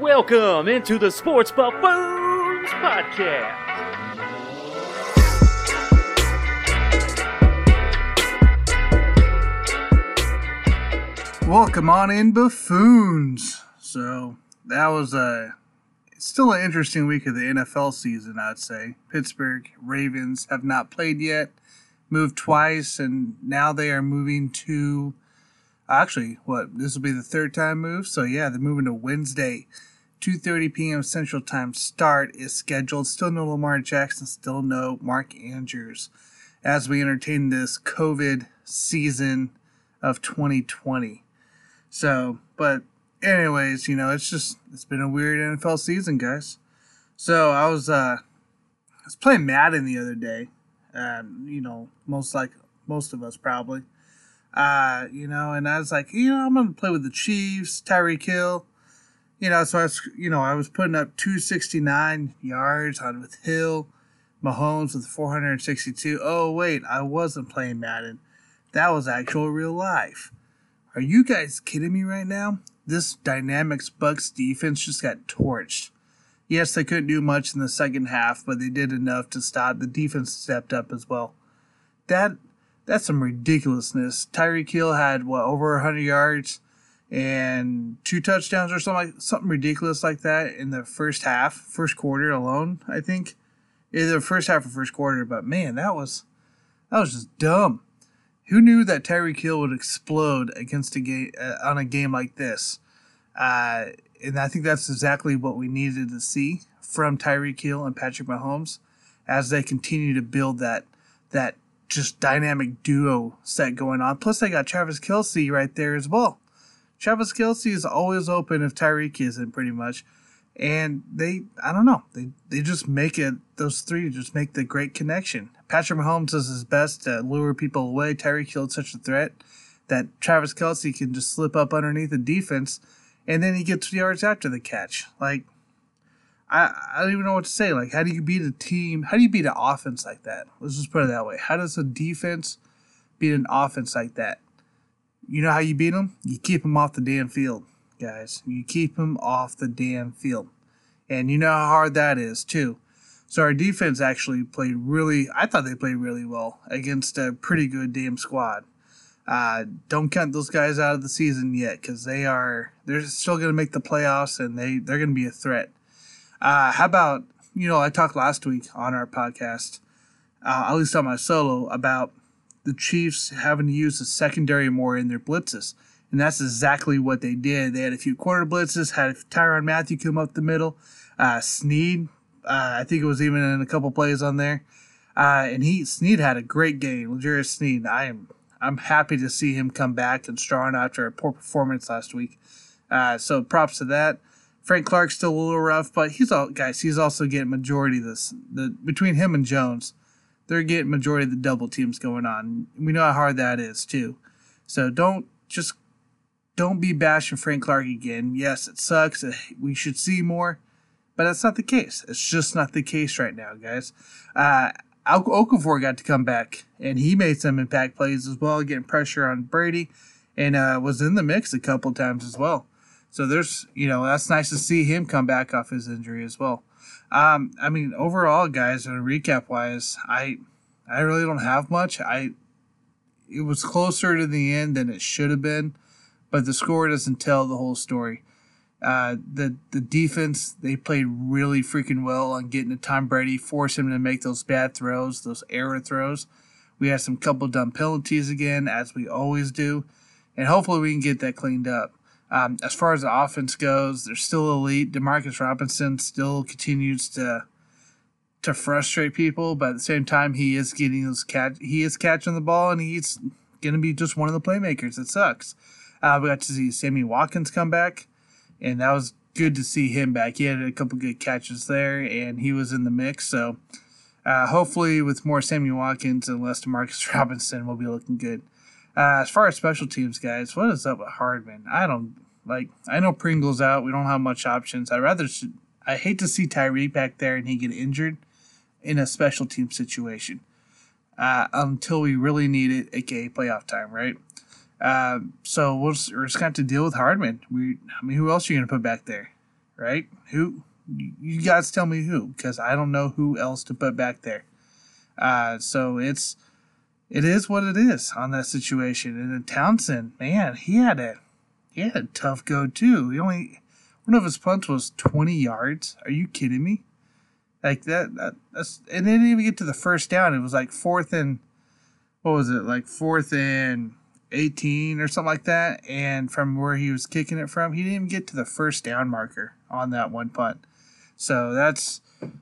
Welcome into the Sports Buffoons Podcast. Welcome on in, buffoons. So that was a still an interesting week of the NFL season, I'd say. Pittsburgh Ravens have not played yet, moved twice, and now they are moving to. Actually, what this will be the third time move. So yeah, they're moving to Wednesday, 2:30 p.m. Central Time. Start is scheduled. Still no Lamar Jackson. Still no Mark Andrews, as we entertain this COVID season of 2020. So, but anyways, you know, it's just it's been a weird NFL season, guys. So I was uh I was playing Madden the other day. Um, you know, most like most of us probably. Uh, you know, and I was like, you know, I'm gonna play with the Chiefs, Tyreek Hill. You know, so I was you know, I was putting up two sixty nine yards on with Hill, Mahomes with four hundred and sixty two. Oh wait, I wasn't playing Madden. That was actual real life. Are you guys kidding me right now? This Dynamics Bucks defense just got torched. Yes, they couldn't do much in the second half, but they did enough to stop. The defense stepped up as well. That that's some ridiculousness. Tyreek Hill had what over 100 yards and two touchdowns or something like something ridiculous like that in the first half, first quarter alone. I think either first half or first quarter. But man, that was that was just dumb. Who knew that Tyreek Hill would explode against a game uh, on a game like this? Uh, and I think that's exactly what we needed to see from Tyreek Hill and Patrick Mahomes as they continue to build that that just dynamic duo set going on. Plus, they got Travis Kelce right there as well. Travis Kelce is always open if Tyreek isn't, pretty much. And they, I don't know, they they just make it. Those three just make the great connection. Patrick Mahomes does his best to lure people away. Tyreek Hill is such a threat that Travis Kelce can just slip up underneath the defense, and then he gets yards after the catch. Like, I I don't even know what to say. Like, how do you beat a team? How do you beat an offense like that? Let's just put it that way. How does a defense beat an offense like that? You know how you beat them? You keep them off the damn field, guys. You keep them off the damn field, and you know how hard that is too. So our defense actually played really. I thought they played really well against a pretty good damn squad. Uh, don't count those guys out of the season yet because they are they're still going to make the playoffs and they they're going to be a threat. Uh, how about you know I talked last week on our podcast, uh, at least on my solo about the Chiefs having to use the secondary more in their blitzes, and that's exactly what they did. They had a few corner blitzes, had Tyrann Mathieu come up the middle, uh, Sneed uh, I think it was even in a couple plays on there. Uh, and he Sneed had a great game. L'Jarius Sneed. I am I'm happy to see him come back and strong after a poor performance last week. Uh, so props to that. Frank Clark's still a little rough, but he's all guys. He's also getting majority of this. The between him and Jones, they're getting majority of the double teams going on. We know how hard that is too. So don't just don't be bashing Frank Clark again. Yes, it sucks. We should see more. But that's not the case. It's just not the case right now, guys. Uh, Okafor got to come back, and he made some impact plays as well, getting pressure on Brady, and uh, was in the mix a couple times as well. So there's, you know, that's nice to see him come back off his injury as well. Um, I mean, overall, guys, and recap wise, I, I really don't have much. I, it was closer to the end than it should have been, but the score doesn't tell the whole story. Uh, the the defense they played really freaking well on getting to Tom Brady, force him to make those bad throws, those error throws. We had some couple dumb penalties again, as we always do, and hopefully we can get that cleaned up. Um, as far as the offense goes, they're still elite. Demarcus Robinson still continues to to frustrate people, but at the same time, he is getting those catch. He is catching the ball, and he's going to be just one of the playmakers. It sucks. Uh, we got to see Sammy Watkins come back and that was good to see him back. He had a couple good catches there, and he was in the mix. So uh, hopefully, with more Sammy Watkins and less Demarcus Robinson, we'll be looking good. Uh, as far as special teams, guys, what is up with Hardman? I don't like. I know Pringle's out. We don't have much options. I rather. I hate to see Tyree back there and he get injured in a special team situation uh, until we really need it, aka playoff time, right? Um, so we'll just, we're just going to deal with Hardman. We, I mean, who else are you going to put back there, right? Who? You guys tell me who, because I don't know who else to put back there. Uh, so it's it is what it is on that situation. And then Townsend, man, he had a he had a tough go too. He only one of his punts was twenty yards. Are you kidding me? Like that, that that's and they didn't even get to the first down. It was like fourth and what was it? Like fourth and 18 or something like that. And from where he was kicking it from, he didn't even get to the first down marker on that one punt. So that's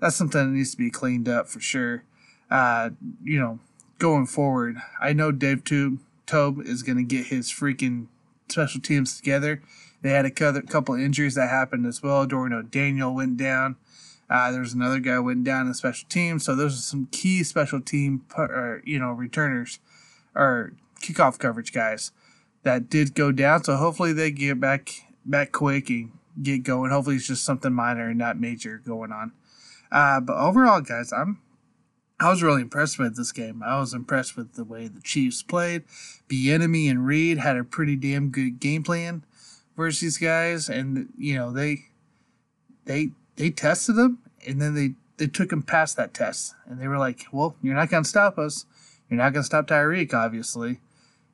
that's something that needs to be cleaned up for sure. Uh, you know, going forward, I know Dave Toub, Toub is going to get his freaking special teams together. They had a couple injuries that happened as well. Dorian O'Daniel went down. Uh, there's another guy went down in special teams. So those are some key special team, or, you know, returners or kickoff coverage guys that did go down. So hopefully they get back back quick and get going. Hopefully it's just something minor and not major going on. Uh, but overall, guys, I'm I was really impressed with this game. I was impressed with the way the Chiefs played. Bieniemy and Reid had a pretty damn good game plan versus these guys, and you know they they they tested them, and then they they took them past that test, and they were like, "Well, you're not gonna stop us. You're not gonna stop Tyreek, obviously."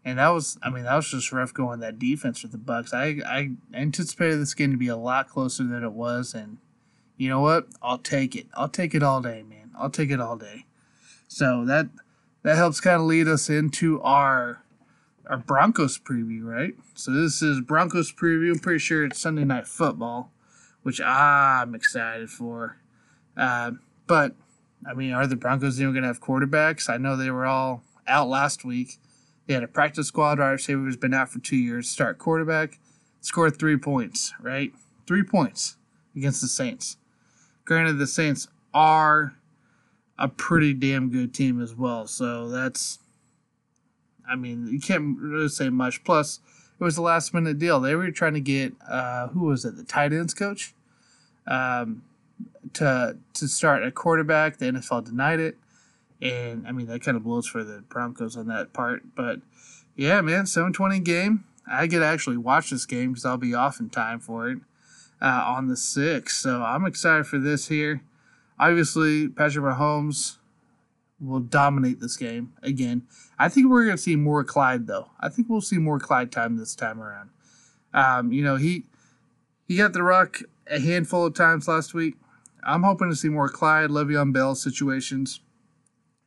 And that was, I mean, that was just rough going that defense for the Bucks. I I anticipated this game to be a lot closer than it was, and you know what? I'll take it. I'll take it all day, man. I'll take it all day. So that that helps kind of lead us into our our Broncos preview, right? So this is Broncos preview. I'm pretty sure it's Sunday night football, which I'm excited for. Uh, but I mean, are the Broncos even going to have quarterbacks? I know they were all out last week. They had a practice squad wide receiver who's been out for two years. Start quarterback, scored three points, right? Three points against the Saints. Granted, the Saints are a pretty damn good team as well. So that's, I mean, you can't really say much. Plus, it was a last minute deal. They were trying to get, uh, who was it, the tight ends coach, um, to to start a quarterback. The NFL denied it. And I mean, that kind of blows for the Broncos on that part. But yeah, man, 720 game. I get to actually watch this game because I'll be off in time for it uh, on the 6th. So I'm excited for this here. Obviously, Patrick Mahomes will dominate this game again. I think we're going to see more Clyde, though. I think we'll see more Clyde time this time around. Um, you know, he he got the rock a handful of times last week. I'm hoping to see more Clyde, Le'Veon Bell situations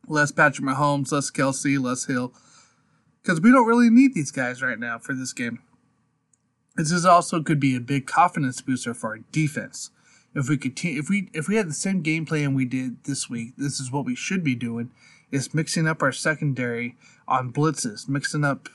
less Patrick Mahomes, less Kelce, less Hill, because we don't really need these guys right now for this game. This is also could be a big confidence booster for our defense. If we continue, if we if we had the same game plan we did this week, this is what we should be doing: is mixing up our secondary on blitzes, mixing up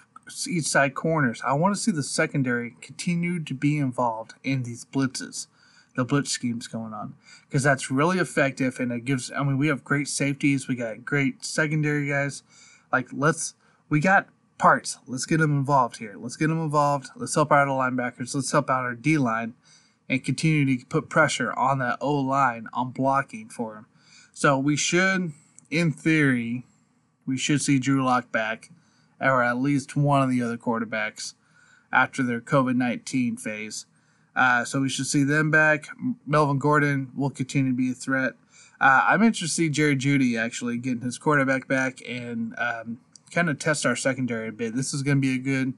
each side corners. I want to see the secondary continue to be involved in these blitzes the blitz schemes going on because that's really effective and it gives i mean we have great safeties we got great secondary guys like let's we got parts let's get them involved here let's get them involved let's help out our linebackers let's help out our d line and continue to put pressure on that o line on blocking for him. so we should in theory we should see drew lock back or at least one of the other quarterbacks after their covid-19 phase uh, so we should see them back. Melvin Gordon will continue to be a threat. Uh, I'm interested to see Jerry Jeudy actually getting his quarterback back and um, kind of test our secondary a bit. This is going to be a good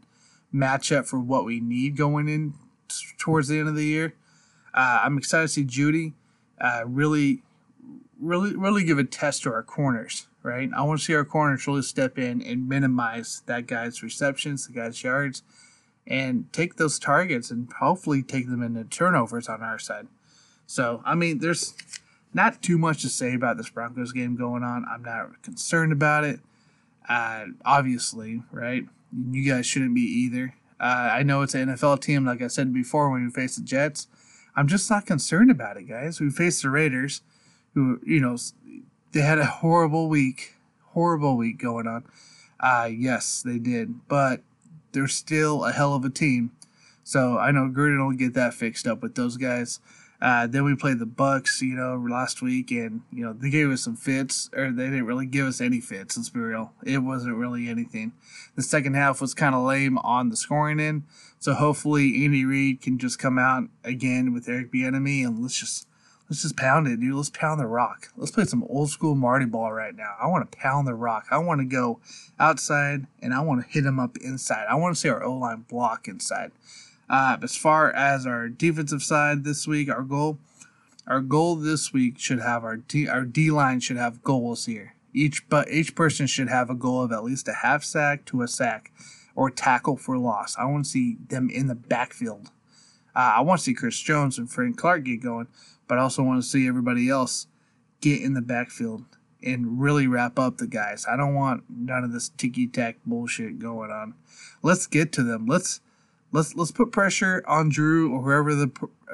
matchup for what we need going in towards the end of the year. Uh, I'm excited to see Jeudy uh, really, really, really give a test to our corners. Right, I want to see our corners really step in and minimize that guy's receptions, the guy's yards, and take those targets and hopefully take them into turnovers on our side. So, I mean, there's not too much to say about this Broncos game going on. I'm not concerned about it. Uh, obviously, right? You guys shouldn't be either. Uh, I know it's an NFL team, like I said before, when we face the Jets. I'm just not concerned about it, guys. We faced the Raiders, who, you know, they had a horrible week, horrible week going on. Uh, yes, they did. But they're still a hell of a team. So I know Gruden will get that fixed up with those guys. Uh, then we played the Bucks, you know, last week, and you know they gave us some fits, or they didn't really give us any fits. Let's be real; it wasn't really anything. The second half was kind of lame on the scoring end, so hopefully Andy Reid can just come out again with Eric Bieniemy and let's just let's just pound it, dude. Let's pound the rock. Let's play some old school Marty ball right now. I want to pound the rock. I want to go outside and I want to hit him up inside. I want to see our O line block inside. Uh, as far as our defensive side this week, our goal, our goal this week should have our D, our D line should have goals here. Each but each person should have a goal of at least a half sack to a sack, or tackle for loss. I want to see them in the backfield. Uh, I want to see Chris Jones and Frank Clark get going, but I also want to see everybody else get in the backfield and really wrap up the guys. I don't want none of this ticky tack bullshit going on. Let's get to them. Let's let's let's put pressure on Drew or whoever the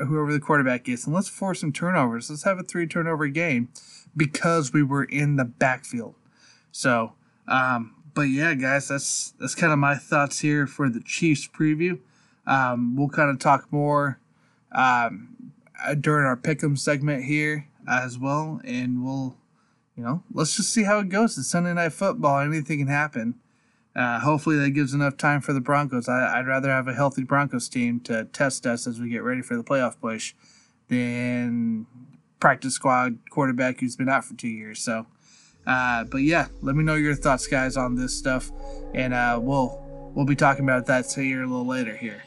whoever the quarterback is, and let's force some turnovers. Let's have a three turnover game because we were in the backfield. So, um, but yeah, guys, that's that's kind of my thoughts here for the Chiefs preview. Um, we'll kind of talk more um, during our pick'em segment here as well, and we'll, you know, let's just see how it goes. It's Sunday night football; anything can happen. Uh, hopefully, that gives enough time for the Broncos. I, would rather have a healthy Broncos team to test us as we get ready for the playoff push than practice squad quarterback who's been out for two years. So, uh, but yeah, let me know your thoughts, guys, on this stuff, and uh, we'll we'll be talking about that here a little later here.